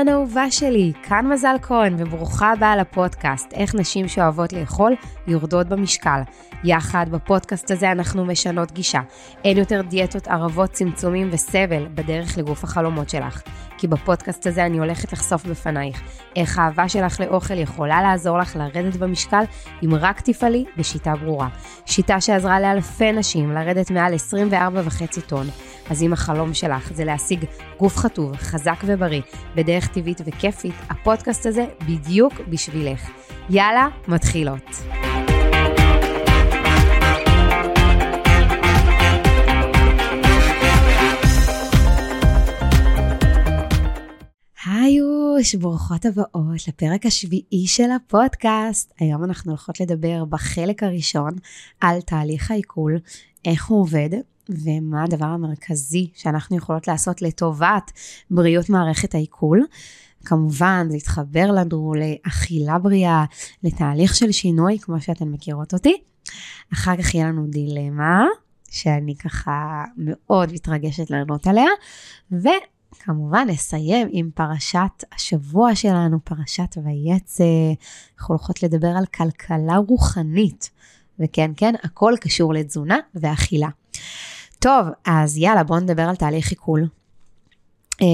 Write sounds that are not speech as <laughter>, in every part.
אהלן אהובה שלי, כאן מזל כהן וברוכה הבאה לפודקאסט איך נשים שאוהבות לאכול יורדות במשקל. יחד בפודקאסט הזה אנחנו משנות גישה. אין יותר דיאטות, ערבות, צמצומים וסבל בדרך לגוף החלומות שלך. כי בפודקאסט הזה אני הולכת לחשוף בפנייך איך האהבה שלך לאוכל יכולה לעזור לך לרדת במשקל אם רק תפעלי בשיטה ברורה. שיטה שעזרה לאלפי נשים לרדת מעל 24.5 טון. אז אם החלום שלך זה להשיג גוף חטוב, חזק ובריא, בדרך טבעית וכיפית, הפודקאסט הזה בדיוק בשבילך. יאללה, מתחילות. היוש, ברוכות הבאות לפרק השביעי של הפודקאסט. היום אנחנו הולכות לדבר בחלק הראשון על תהליך העיכול, איך הוא עובד, ומה הדבר המרכזי שאנחנו יכולות לעשות לטובת בריאות מערכת העיכול. כמובן, זה יתחבר לנו לאכילה בריאה, לתהליך של שינוי, כמו שאתן מכירות אותי. אחר כך יהיה לנו דילמה, שאני ככה מאוד מתרגשת לענות עליה, וכמובן נסיים עם פרשת השבוע שלנו, פרשת ויצא. אנחנו הולכות לדבר על כלכלה רוחנית, וכן, כן, הכל קשור לתזונה ואכילה. טוב, אז יאללה, בואו נדבר על תהליך עיכול. Uh,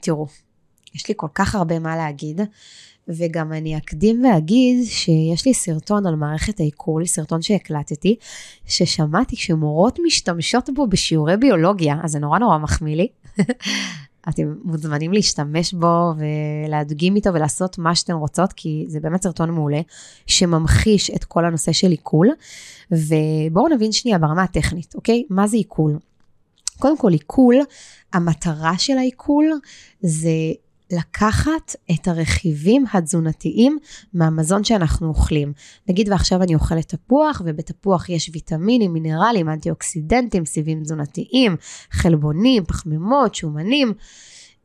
תראו, יש לי כל כך הרבה מה להגיד, וגם אני אקדים ואגיד שיש לי סרטון על מערכת העיכול, סרטון שהקלטתי, ששמעתי שמורות משתמשות בו בשיעורי ביולוגיה, אז זה נורא נורא מחמיא לי. <laughs> אתם מוזמנים להשתמש בו ולהדגים איתו ולעשות מה שאתן רוצות, כי זה באמת סרטון מעולה, שממחיש את כל הנושא של עיכול. ובואו נבין שנייה ברמה הטכנית, אוקיי? מה זה עיכול? קודם כל, עיכול, המטרה של העיכול זה לקחת את הרכיבים התזונתיים מהמזון שאנחנו אוכלים. נגיד ועכשיו אני אוכלת תפוח, ובתפוח יש ויטמינים, מינרלים, אנטי-אוקסידנטים, סיבים תזונתיים, חלבונים, פחמימות, שומנים.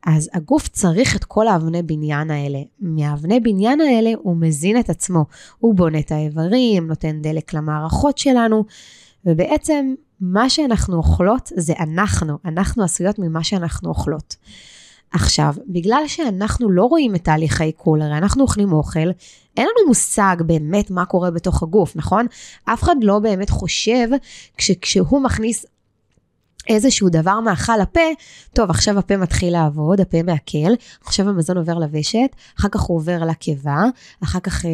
אז הגוף צריך את כל האבני בניין האלה. מהאבני בניין האלה הוא מזין את עצמו. הוא בונה את האיברים, נותן דלק למערכות שלנו, ובעצם מה שאנחנו אוכלות זה אנחנו. אנחנו עשויות ממה שאנחנו אוכלות. עכשיו, בגלל שאנחנו לא רואים את תהליך העיכול, הרי אנחנו אוכלים אוכל, אין לנו מושג באמת מה קורה בתוך הגוף, נכון? אף אחד לא באמת חושב כשהוא מכניס איזשהו דבר מאכל לפה, טוב, עכשיו הפה מתחיל לעבוד, הפה מעכל, עכשיו המזון עובר לוושת, אחר כך הוא עובר לקיבה, אחר כך אה,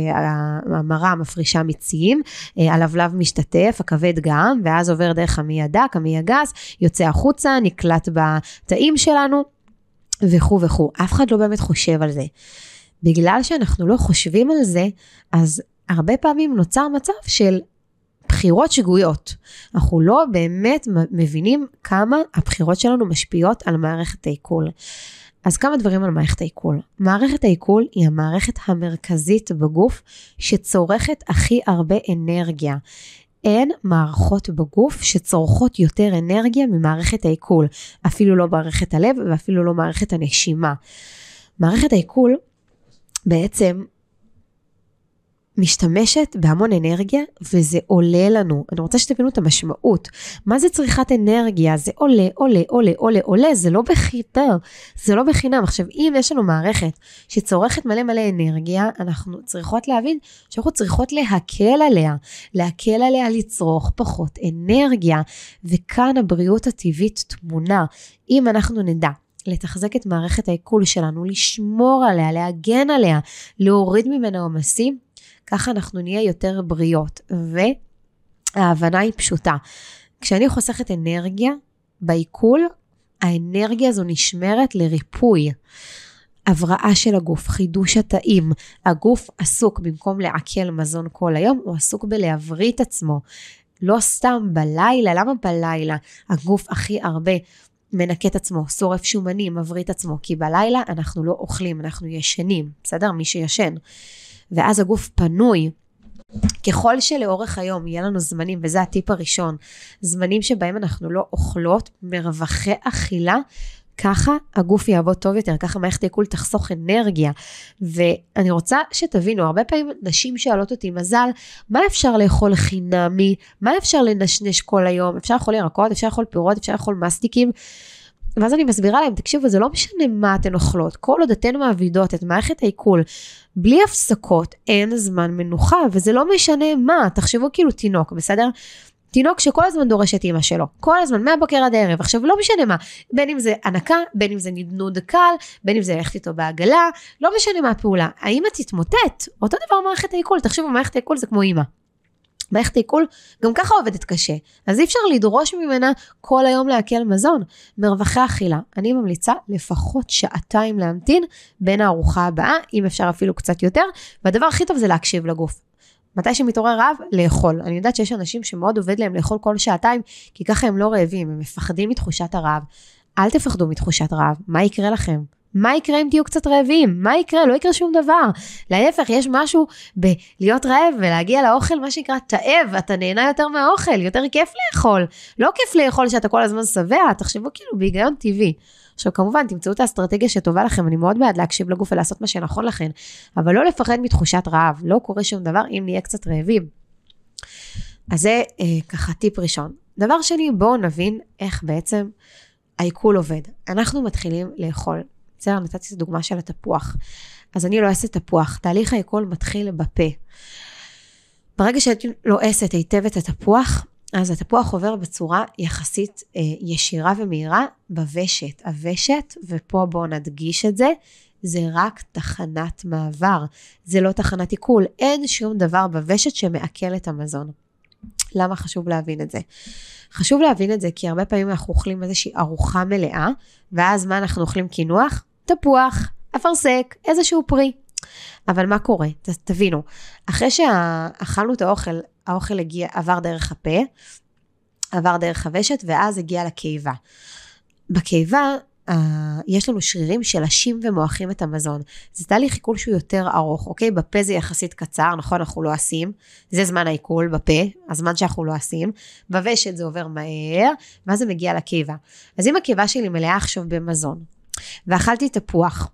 המרה מפרישה מיצים, אה, הלבלב משתתף, הכבד גם, ואז עובר דרך המעי הדק, המעי הגס, יוצא החוצה, נקלט בתאים שלנו, וכו' וכו'. אף אחד לא באמת חושב על זה. בגלל שאנחנו לא חושבים על זה, אז הרבה פעמים נוצר מצב של בחירות שגויות. אנחנו לא באמת מבינים כמה הבחירות שלנו משפיעות על מערכת העיכול. אז כמה דברים על מערכת העיכול. מערכת העיכול היא המערכת המרכזית בגוף שצורכת הכי הרבה אנרגיה. אין מערכות בגוף שצורכות יותר אנרגיה ממערכת העיכול, אפילו לא מערכת הלב ואפילו לא מערכת הנשימה. מערכת העיכול בעצם משתמשת בהמון אנרגיה וזה עולה לנו. אני רוצה שתבינו את המשמעות. מה זה צריכת אנרגיה? זה עולה, עולה, עולה, עולה, עולה, זה לא בחינם. זה לא בחינם. עכשיו, אם יש לנו מערכת שצורכת מלא מלא אנרגיה, אנחנו צריכות להבין שאנחנו צריכות להקל עליה. להקל עליה לצרוך פחות אנרגיה. וכאן הבריאות הטבעית תמונה. אם אנחנו נדע לתחזק את מערכת העיכול שלנו, לשמור עליה, להגן עליה, להוריד ממנה עומסים, ככה אנחנו נהיה יותר בריאות. וההבנה היא פשוטה. כשאני חוסכת אנרגיה בעיכול, האנרגיה הזו נשמרת לריפוי. הבראה של הגוף, חידוש התאים. הגוף עסוק, במקום לעכל מזון כל היום, הוא עסוק בלהבריא את עצמו. לא סתם בלילה, למה בלילה הגוף הכי הרבה מנקה את עצמו, שורף שומנים, מבריא את עצמו? כי בלילה אנחנו לא אוכלים, אנחנו ישנים, בסדר? מי שישן. ואז הגוף פנוי. ככל שלאורך היום יהיה לנו זמנים, וזה הטיפ הראשון, זמנים שבהם אנחנו לא אוכלות מרווחי אכילה, ככה הגוף יעבוד טוב יותר, ככה מערכת העיכול תחסוך אנרגיה. ואני רוצה שתבינו, הרבה פעמים נשים שואלות אותי, מזל, מה אפשר לאכול חינמי? מה אפשר לנשנש כל היום? אפשר לאכול ירקות, אפשר לאכול פירות, אפשר לאכול מסטיקים. ואז אני מסבירה להם, תקשיבו, זה לא משנה מה אתן אוכלות, כל עוד אתן מעבידות את מערכת העיכול בלי הפסקות, אין זמן מנוחה, וזה לא משנה מה, תחשבו כאילו תינוק, בסדר? תינוק שכל הזמן דורש את אימא שלו, כל הזמן, מהבוקר עד הערב. עכשיו, לא משנה מה, בין אם זה הנקה, בין אם זה נדנוד קל, בין אם זה ללכת איתו בעגלה, לא משנה מה הפעולה. האמא תתמוטט, אותו דבר מערכת העיכול, תחשבו, מערכת העיכול זה כמו אימא. מערכת העיכול גם ככה עובדת קשה, אז אי אפשר לדרוש ממנה כל היום לעכל מזון. מרווחי אכילה, אני ממליצה לפחות שעתיים להמתין בין הארוחה הבאה, אם אפשר אפילו קצת יותר, והדבר הכי טוב זה להקשיב לגוף. מתי שמתעורר רעב, לאכול. אני יודעת שיש אנשים שמאוד עובד להם לאכול כל שעתיים, כי ככה הם לא רעבים, הם מפחדים מתחושת הרעב. אל תפחדו מתחושת רעב, מה יקרה לכם? מה יקרה אם תהיו קצת רעבים? מה יקרה? לא יקרה שום דבר. להפך, יש משהו בלהיות רעב ולהגיע לאוכל, מה שנקרא תאב, אתה נהנה יותר מהאוכל, יותר כיף לאכול. לא כיף לאכול שאתה כל הזמן שבע, תחשבו כאילו בהיגיון טבעי. עכשיו כמובן, תמצאו את האסטרטגיה שטובה לכם, אני מאוד בעד להקשיב לגוף ולעשות מה שנכון לכם, אבל לא לפחד מתחושת רעב, לא קורה שום דבר אם נהיה קצת רעבים. אז זה אה, ככה טיפ ראשון. דבר שני, בואו נבין איך בעצם העיכול עובד. אנחנו מתחילים לאכול. בסדר, נתתי את הדוגמה של התפוח. אז אני לועסת תפוח, תהליך העיכול מתחיל בפה. ברגע שאת לועסת היטב את התפוח, אז התפוח עובר בצורה יחסית אה, ישירה ומהירה בוושת. הוושת, ופה בואו נדגיש את זה, זה רק תחנת מעבר, זה לא תחנת עיכול, אין שום דבר בוושת שמעכל את המזון. למה חשוב להבין את זה? חשוב להבין את זה כי הרבה פעמים אנחנו אוכלים איזושהי ארוחה מלאה, ואז מה אנחנו אוכלים קינוח? תפוח, אפרסק, איזשהו פרי. אבל מה קורה? ת, תבינו, אחרי שאכלנו את האוכל, האוכל הגיע, עבר דרך הפה, עבר דרך הוושת, ואז הגיע לקיבה. בקיבה, uh, יש לנו שרירים שלשים ומועכים את המזון. זה תהליך עיכול שהוא יותר ארוך, אוקיי? בפה זה יחסית קצר, נכון? אנחנו לא עשים. זה זמן העיכול בפה, הזמן שאנחנו לא עשים. בוושת זה עובר מהר, ואז זה מגיע לקיבה. אז אם הקיבה שלי מלאה עכשיו במזון, ואכלתי תפוח,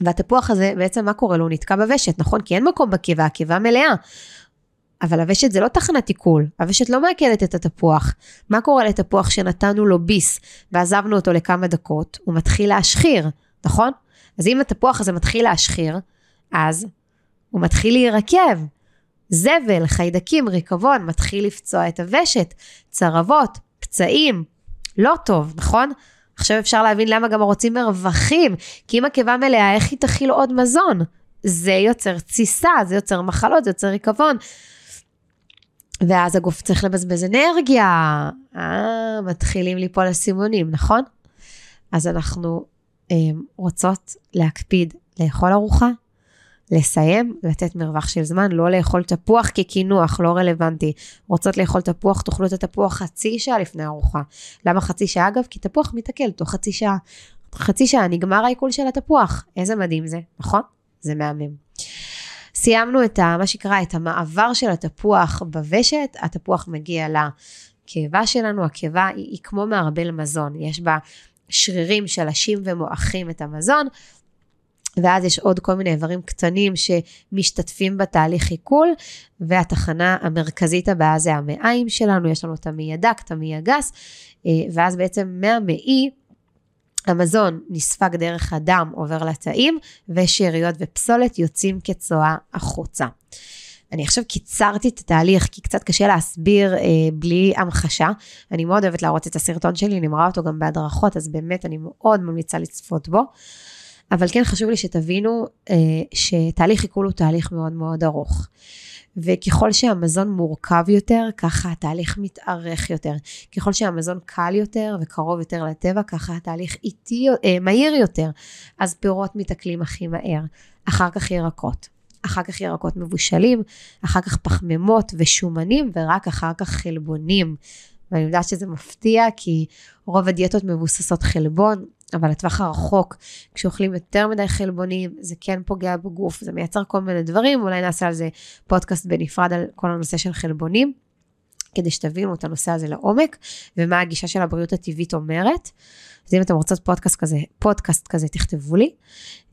והתפוח הזה, בעצם מה קורה לו? הוא נתקע בוושת, נכון? כי אין מקום בקיבה, הקיבה מלאה. אבל הוושת זה לא תחנת עיכול, הוושת לא מעכלת את התפוח. מה קורה לתפוח שנתנו לו ביס ועזבנו אותו לכמה דקות? הוא מתחיל להשחיר, נכון? אז אם התפוח הזה מתחיל להשחיר, אז הוא מתחיל להירקב. זבל, חיידקים, ריקבון, מתחיל לפצוע את הוושת, צרבות, פצעים, לא טוב, נכון? עכשיו אפשר להבין למה גם רוצים מרווחים, כי אם הקיבה מלאה, איך היא תכיל עוד מזון? זה יוצר תסיסה, זה יוצר מחלות, זה יוצר ריקבון. ואז הגוף צריך לבזבז אנרגיה. אה, מתחילים ליפול הסימונים, נכון? אז אנחנו אה, רוצות להקפיד לאכול ארוחה, לסיים, לתת מרווח של זמן, לא לאכול תפוח כקינוח, לא רלוונטי. רוצות לאכול תפוח, תאכלו את התפוח חצי שעה לפני ארוחה. למה חצי שעה אגב? כי תפוח מתעכל תוך חצי שעה. חצי שעה נגמר העיכול של התפוח. איזה מדהים זה, נכון? זה מהמם. סיימנו את ה, מה שקרה, את המעבר של התפוח בוושת, התפוח מגיע לקיבה שלנו, הקיבה היא, היא כמו מערבל מזון, יש בה שרירים שלשים ומועכים את המזון, ואז יש עוד כל מיני איברים קטנים שמשתתפים בתהליך עיכול, והתחנה המרכזית הבאה זה המעיים שלנו, יש לנו את המעי הדק, את המעי הגס, אה, ואז בעצם מהמעי המזון נספג דרך הדם, עובר לתאים, ושאריות ופסולת יוצאים כצואה החוצה. אני עכשיו קיצרתי את התהליך, כי קצת קשה להסביר אה, בלי המחשה. אני מאוד אוהבת להראות את הסרטון שלי, אני מראה אותו גם בהדרכות, אז באמת אני מאוד ממליצה לצפות בו. אבל כן חשוב לי שתבינו אה, שתהליך עיכול הוא תהליך מאוד מאוד ארוך. וככל שהמזון מורכב יותר, ככה התהליך מתארך יותר. ככל שהמזון קל יותר וקרוב יותר לטבע, ככה התהליך איטי, אה, מהיר יותר. אז פירות מתעכלים הכי מהר, אחר כך ירקות. אחר כך ירקות מבושלים, אחר כך פחמימות ושומנים, ורק אחר כך חלבונים. ואני יודעת שזה מפתיע, כי רוב הדיאטות מבוססות חלבון, אבל לטווח הרחוק, כשאוכלים יותר מדי חלבונים, זה כן פוגע בגוף, זה מייצר כל מיני דברים, אולי נעשה על זה פודקאסט בנפרד על כל הנושא של חלבונים, כדי שתבינו את הנושא הזה לעומק, ומה הגישה של הבריאות הטבעית אומרת. אז אם אתם רוצות פודקאסט כזה, פודקאסט כזה, תכתבו לי.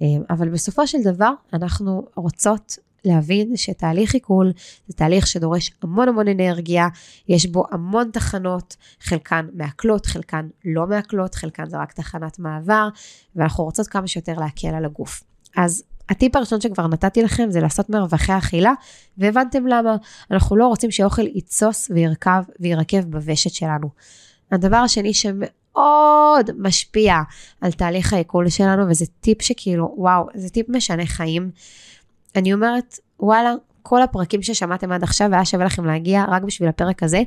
אה, אבל בסופו של דבר, אנחנו רוצות להבין שתהליך עיכול זה תהליך שדורש המון המון אנרגיה, יש בו המון תחנות, חלקן מעכלות, חלקן לא מעכלות, חלקן זה רק תחנת מעבר, ואנחנו רוצות כמה שיותר להקל על הגוף. אז הטיפ הראשון שכבר נתתי לכם זה לעשות מרווחי אכילה, והבנתם למה. אנחנו לא רוצים שאוכל יתסוס וירכב וירקב בוושת שלנו. הדבר השני שמאוד משפיע על תהליך העיכול שלנו, וזה טיפ שכאילו, וואו, זה טיפ משנה חיים. אני אומרת, וואלה, כל הפרקים ששמעתם עד עכשיו, היה שווה לכם להגיע רק בשביל הפרק הזה,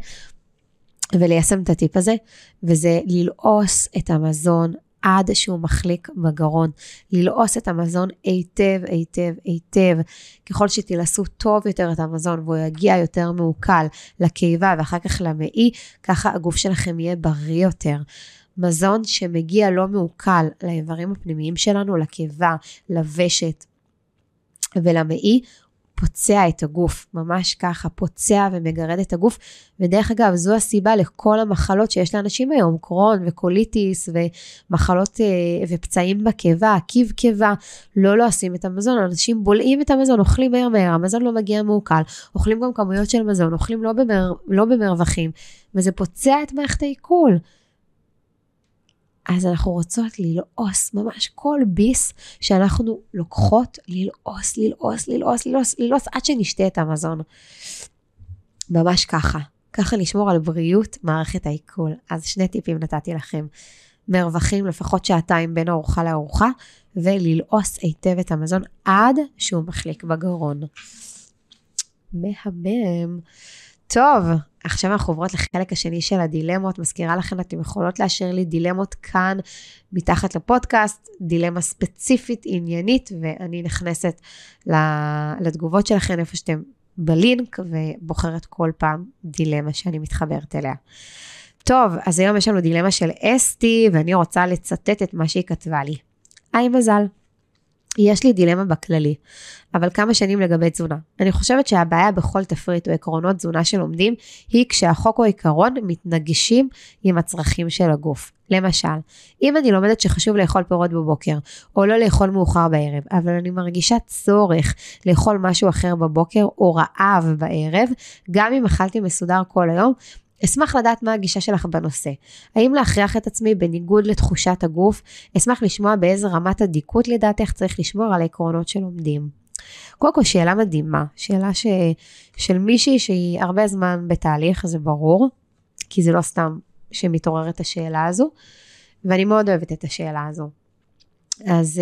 וליישם את הטיפ הזה, וזה ללעוס את המזון עד שהוא מחליק בגרון. ללעוס את המזון היטב, היטב, היטב. ככל שתלעסו טוב יותר את המזון והוא יגיע יותר מעוקל לקיבה ואחר כך למעי, ככה הגוף שלכם יהיה בריא יותר. מזון שמגיע לא מעוקל לאיברים הפנימיים שלנו, לקיבה, לוושת ולמעי, פוצע את הגוף, ממש ככה, פוצע ומגרד את הגוף. ודרך אגב, זו הסיבה לכל המחלות שיש לאנשים היום, קרון וקוליטיס ומחלות אה, ופצעים בקיבה, עקיב קיבה, לא לועסים לא את המזון, אנשים בולעים את המזון, אוכלים מהר מהר, המזון לא מגיע מעוקל, אוכלים גם כמויות של מזון, אוכלים לא, במר, לא במרווחים, וזה פוצע את מערכת העיכול. אז אנחנו רוצות ללעוס ממש כל ביס שאנחנו לוקחות, ללעוס, ללעוס, ללעוס, ללעוס, ללעוס עד שנשתה את המזון. ממש ככה. ככה נשמור על בריאות מערכת העיכול. אז שני טיפים נתתי לכם. מרווחים לפחות שעתיים בין ארוחה לארוחה, וללעוס היטב את המזון עד שהוא מחליק בגרון. מהמם. טוב, עכשיו אנחנו עוברות לחלק השני של הדילמות. מזכירה לכם, אתם יכולות לאשר לי דילמות כאן מתחת לפודקאסט, דילמה ספציפית, עניינית, ואני נכנסת לתגובות שלכם איפה שאתם בלינק, ובוחרת כל פעם דילמה שאני מתחברת אליה. טוב, אז היום יש לנו דילמה של אסתי, ואני רוצה לצטט את מה שהיא כתבה לי. היי מזל. יש לי דילמה בכללי, אבל כמה שנים לגבי תזונה. אני חושבת שהבעיה בכל תפריט או עקרונות תזונה שלומדים, היא כשהחוק או העיקרון מתנגשים עם הצרכים של הגוף. למשל, אם אני לומדת שחשוב לאכול פירות בבוקר, או לא לאכול מאוחר בערב, אבל אני מרגישה צורך לאכול משהו אחר בבוקר, או רעב בערב, גם אם אכלתי מסודר כל היום, אשמח לדעת מה הגישה שלך בנושא. האם להכריח את עצמי בניגוד לתחושת הגוף? אשמח לשמוע באיזה רמת אדיקות לדעתך צריך לשמור על העקרונות שלומדים. קודם כל שאלה מדהימה, שאלה ש... של מישהי שהיא הרבה זמן בתהליך, זה ברור, כי זה לא סתם שמתעוררת השאלה הזו, ואני מאוד אוהבת את השאלה הזו. אז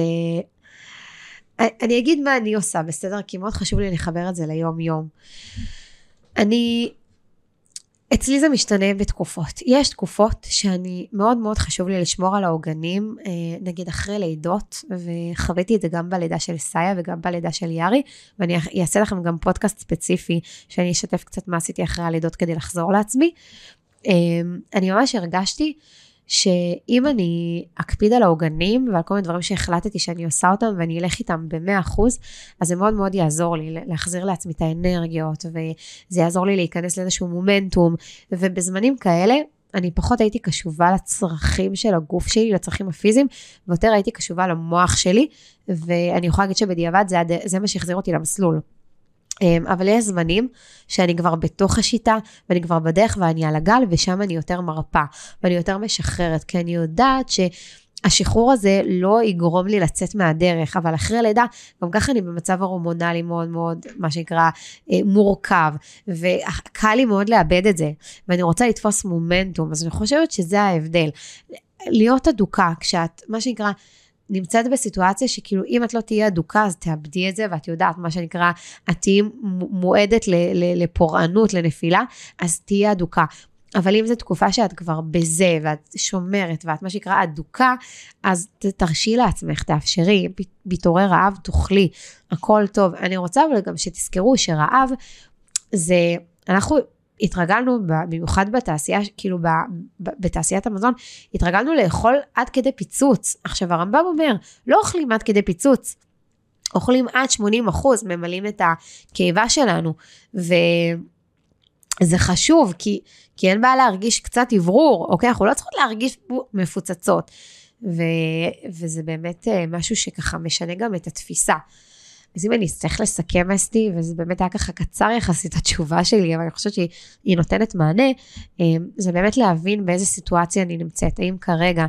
uh, אני אגיד מה אני עושה, בסדר? כי מאוד חשוב לי לחבר את זה ליום יום. אני אצלי זה משתנה בתקופות. יש תקופות שאני, מאוד מאוד חשוב לי לשמור על העוגנים, אה, נגיד אחרי לידות, וחוויתי את זה גם בלידה של סאיה וגם בלידה של יארי, ואני אעשה לכם גם פודקאסט ספציפי, שאני אשתף קצת מה עשיתי אחרי הלידות כדי לחזור לעצמי. אה, אני ממש הרגשתי שאם אני אקפיד על העוגנים ועל כל מיני דברים שהחלטתי שאני עושה אותם ואני אלך איתם ב-100%, אז זה מאוד מאוד יעזור לי להחזיר לעצמי את האנרגיות, וזה יעזור לי להיכנס לאיזשהו מומנטום, ובזמנים כאלה, אני פחות הייתי קשובה לצרכים של הגוף שלי, לצרכים הפיזיים, ויותר הייתי קשובה למוח שלי, ואני יכולה להגיד שבדיעבד זה, זה מה שהחזיר אותי למסלול. אמ, אבל יש זמנים שאני כבר בתוך השיטה, ואני כבר בדרך ואני על הגל, ושם אני יותר מרפה, ואני יותר משחררת, כי אני יודעת ש... השחרור הזה לא יגרום לי לצאת מהדרך, אבל אחרי לידה, גם ככה אני במצב הורמונלי מאוד מאוד, מה שנקרא, אה, מורכב, וקל לי מאוד לאבד את זה, ואני רוצה לתפוס מומנטום, אז אני חושבת שזה ההבדל. להיות אדוקה, כשאת, מה שנקרא, נמצאת בסיטואציה שכאילו אם את לא תהיי אדוקה אז תאבדי את זה ואת יודעת מה שנקרא את תהיי מועדת לפורענות לנפילה אז תהיי אדוקה. אבל אם זו תקופה שאת כבר בזה ואת שומרת ואת מה שנקרא אדוקה אז תרשי לעצמך תאפשרי בתעורר רעב תאכלי הכל טוב אני רוצה אבל גם שתזכרו שרעב זה אנחנו התרגלנו, במיוחד בתעשייה, כאילו ב, ב, בתעשיית המזון, התרגלנו לאכול עד כדי פיצוץ. עכשיו הרמב"ם אומר, לא אוכלים עד כדי פיצוץ, אוכלים עד 80 אחוז, ממלאים את הקיבה שלנו, וזה חשוב, כי, כי אין בעיה להרגיש קצת אוורור, אוקיי? אנחנו לא צריכות להרגיש מפוצצות, ו, וזה באמת אה, משהו שככה משנה גם את התפיסה. אז אם אני אצטרך לסכם אסתי, וזה באמת היה ככה קצר יחסית התשובה שלי, אבל אני חושבת שהיא נותנת מענה, אמ, זה באמת להבין באיזה סיטואציה אני נמצאת. האם כרגע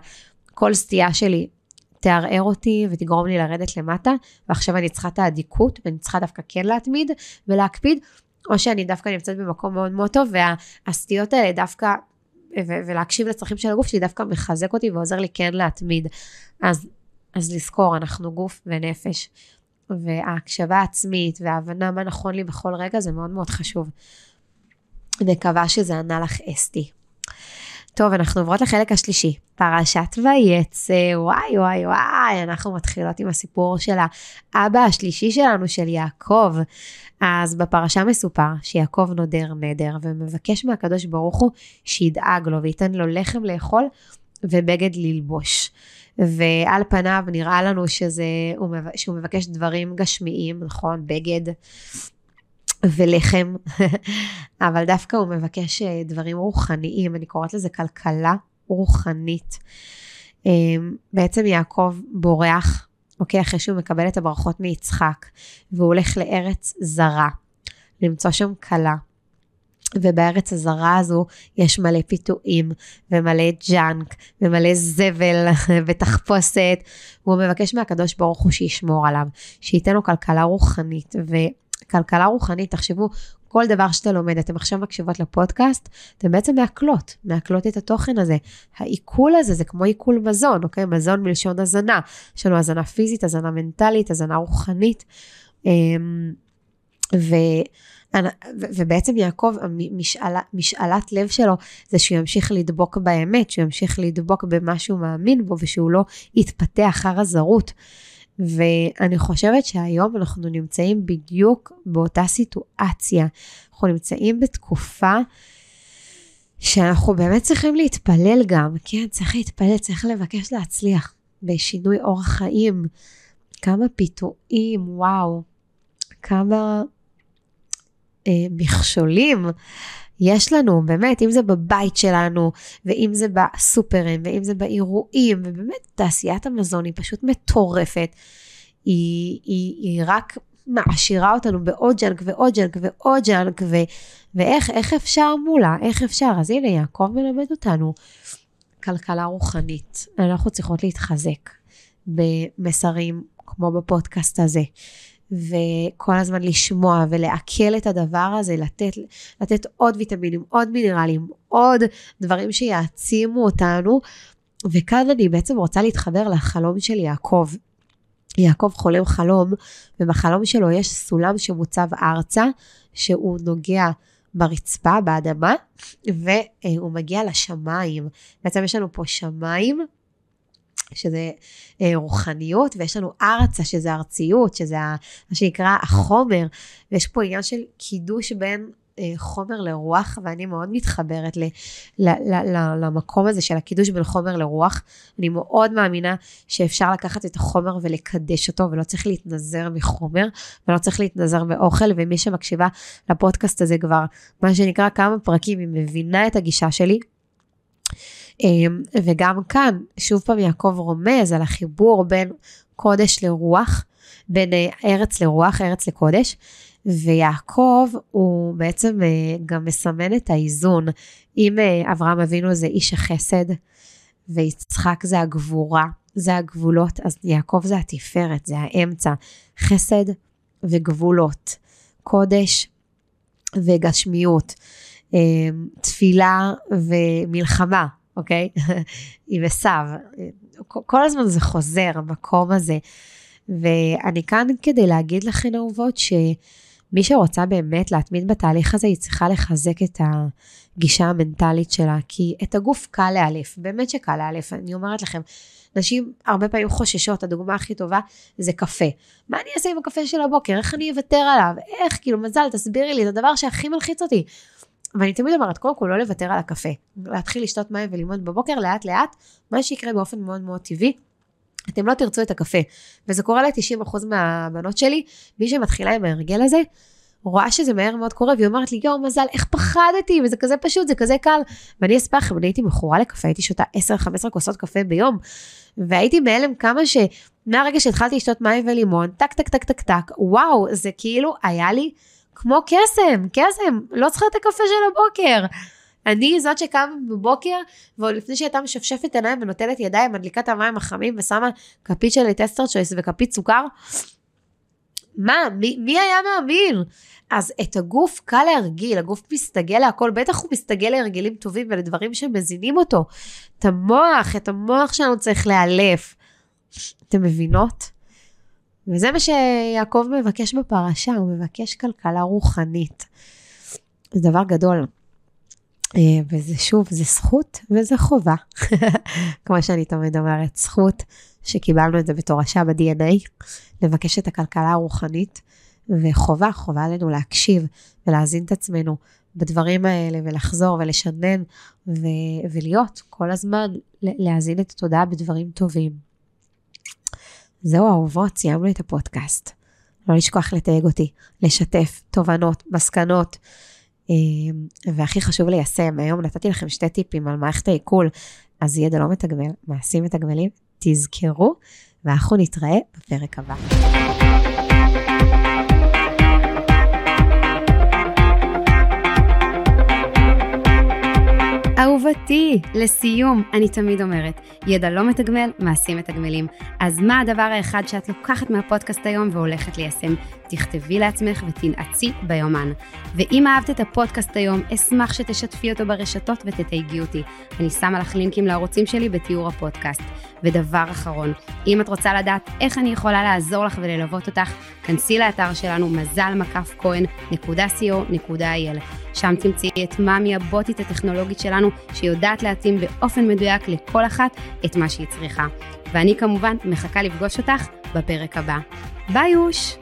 כל סטייה שלי תערער אותי ותגרום לי לרדת למטה, ועכשיו אני צריכה את האדיקות, ואני צריכה דווקא כן להתמיד ולהקפיד, או שאני דווקא נמצאת במקום מאוד מאוד טוב, והסטיות האלה דווקא, ו- ולהקשיב לצרכים של הגוף שלי דווקא מחזק אותי ועוזר לי כן להתמיד. אז, אז לזכור, אנחנו גוף ונפש. וההקשבה העצמית וההבנה מה נכון לי בכל רגע זה מאוד מאוד חשוב. מקווה שזה ענה לך אסתי. טוב, אנחנו עוברות לחלק השלישי, פרשת ויצא, וואי וואי וואי, אנחנו מתחילות עם הסיפור של האבא השלישי שלנו, של יעקב. אז בפרשה מסופר שיעקב נודר נדר ומבקש מהקדוש ברוך הוא שידאג לו וייתן לו לחם לאכול ובגד ללבוש. ועל פניו נראה לנו שזה, שהוא מבקש דברים גשמיים, נכון? בגד ולחם, <laughs> אבל דווקא הוא מבקש אה, דברים רוחניים, אני קוראת לזה כלכלה רוחנית. אה, בעצם יעקב בורח, אוקיי, אחרי שהוא מקבל את הברכות מיצחק, והוא הולך לארץ זרה, למצוא שם כלה. ובארץ הזרה הזו יש מלא פיתויים ומלא ג'אנק ומלא זבל <laughs> ותחפושת. והוא מבקש מהקדוש ברוך הוא שישמור עליו, שייתן לו כלכלה רוחנית. וכלכלה רוחנית, תחשבו, כל דבר שאתה לומד, אתם עכשיו מקשיבות לפודקאסט, אתם בעצם מעכלות, מעכלות את התוכן הזה. העיכול הזה זה כמו עיכול מזון, אוקיי? מזון מלשון הזנה. יש לנו הזנה פיזית, הזנה מנטלית, הזנה רוחנית. אמ, ו... ובעצם יעקב, משאלה, משאלת לב שלו זה שהוא ימשיך לדבוק באמת, שהוא ימשיך לדבוק במה שהוא מאמין בו ושהוא לא יתפתח אחר הזרות. ואני חושבת שהיום אנחנו נמצאים בדיוק באותה סיטואציה. אנחנו נמצאים בתקופה שאנחנו באמת צריכים להתפלל גם, כן, צריך להתפלל, צריך לבקש להצליח בשינוי אורח חיים. כמה פיתויים, וואו, כמה מכשולים יש לנו, באמת, אם זה בבית שלנו, ואם זה בסופרים, ואם זה באירועים, ובאמת תעשיית המזון היא פשוט מטורפת. היא, היא, היא רק מעשירה אותנו בעוד ג'אנק ועוד ג'אנק ועוד ג'אנק, ו, ואיך איך אפשר מולה, איך אפשר? אז הנה, יעקב מלמד אותנו כלכלה רוחנית. אנחנו צריכות להתחזק במסרים כמו בפודקאסט הזה. וכל הזמן לשמוע ולעכל את הדבר הזה, לתת, לתת עוד ויטמינים, עוד מינרלים, עוד דברים שיעצימו אותנו. וכאן אני בעצם רוצה להתחבר לחלום של יעקב. יעקב חולם חלום, ובחלום שלו יש סולם שמוצב ארצה, שהוא נוגע ברצפה, באדמה, והוא מגיע לשמיים. בעצם יש לנו פה שמיים שזה אה, רוחניות, ויש לנו ארצה, שזה ארציות, שזה מה שנקרא החומר, ויש פה עניין של קידוש בין אה, חומר לרוח, ואני מאוד מתחברת ל, ל, ל, ל, למקום הזה של הקידוש בין חומר לרוח. אני מאוד מאמינה שאפשר לקחת את החומר ולקדש אותו, ולא צריך להתנזר מחומר, ולא צריך להתנזר מאוכל, ומי שמקשיבה לפודקאסט הזה כבר, מה שנקרא כמה פרקים, היא מבינה את הגישה שלי. אמ, וגם כאן, שוב פעם יעקב רומז על החיבור בין קודש לרוח, בין אה, ארץ לרוח, ארץ לקודש, ויעקב הוא בעצם אה, גם מסמן את האיזון. אם אה, אברהם אבינו זה איש החסד, ויצחק זה הגבורה, זה הגבולות, אז יעקב זה התפארת, זה האמצע, חסד וגבולות, קודש וגשמיות, תפילה ומלחמה, אוקיי? <laughs> היא וסב. כל הזמן זה חוזר, המקום הזה. ואני כאן כדי להגיד לכן אהובות, שמי שרוצה באמת להתמיד בתהליך הזה, היא צריכה לחזק את הגישה המנטלית שלה, כי את הגוף קל לאלף, באמת שקל לאלף. אני אומרת לכם, נשים הרבה פעמים חוששות, הדוגמה הכי טובה זה קפה. מה אני אעשה עם הקפה של הבוקר? איך אני אוותר עליו? איך? כאילו, מזל, תסבירי לי, זה הדבר שהכי מלחיץ אותי. ואני תמיד אומרת, קודם כל לא לוותר על הקפה, להתחיל לשתות מים וללמוד בבוקר לאט לאט, מה שיקרה באופן מאוד מאוד טבעי, אתם לא תרצו את הקפה. וזה קורה ל-90% מהבנות שלי, מי שמתחילה עם ההרגל הזה, רואה שזה מהר מאוד קורה, והיא אומרת לי, יואו, מזל, איך פחדתי, וזה כזה פשוט, זה כזה קל. ואני אספר לכם, אני הייתי מכורה לקפה, הייתי שותה 10-15 כוסות קפה ביום, והייתי בהלם כמה ש... מהרגע שהתחלתי לשתות מים ולימון, טק, טק, טק, טק, טק, וואו, זה כאילו היה לי כמו קסם, קסם, לא צריכה את הקפה של הבוקר. אני זאת שקמה בבוקר, ועוד לפני שהייתה משפשפת עיניים ונוטלת ידיים, מדליקה את המים החמים ושמה כפית של טסטר צ'ויס וכפית סוכר, מה, מי, מי היה מאמין? אז את הגוף קל להרגיל, הגוף מסתגל להכל, בטח הוא מסתגל להרגלים טובים ולדברים שמזינים אותו. את המוח, את המוח שלנו צריך לאלף. אתם מבינות? וזה מה שיעקב מבקש בפרשה, הוא מבקש כלכלה רוחנית. זה דבר גדול. אה, וזה שוב, זה זכות וזה חובה. <laughs> כמו שאני תמיד אומרת, זכות שקיבלנו את זה בתורשה ב-DNA, לבקש את הכלכלה הרוחנית, וחובה, חובה עלינו להקשיב ולהזין את עצמנו בדברים האלה, ולחזור ולשנן, ו- ולהיות כל הזמן, להזין את התודעה בדברים טובים. זהו אהובות, סיימנו את הפודקאסט. לא לשכוח לתייג אותי, לשתף תובנות, מסקנות, אמ, והכי חשוב ליישם. היום נתתי לכם שתי טיפים על מערכת העיכול, אז ידע לא מתגמל, מעשים מתגמלים, תזכרו, ואנחנו נתראה בפרק הבא. אהובתי, לסיום, אני תמיד אומרת, ידע לא מתגמל, מעשים מתגמלים. אז מה הדבר האחד שאת לוקחת מהפודקאסט היום והולכת ליישם? תכתבי לעצמך ותנעצי ביומן. ואם אהבת את הפודקאסט היום, אשמח שתשתפי אותו ברשתות ותתייגי אותי. אני שמה לך לינקים לערוצים שלי בתיאור הפודקאסט. ודבר אחרון, אם את רוצה לדעת איך אני יכולה לעזור לך וללוות אותך, כנסי לאתר שלנו מזל מקף כהן.co.il. שם תמצאי את מאמי הבוטית הטכנולוגית שלנו, שיודעת להתאים באופן מדויק לכל אחת את מה שהיא צריכה. ואני כמובן מחכה לפגוש אותך בפרק הבא. ביי יוש!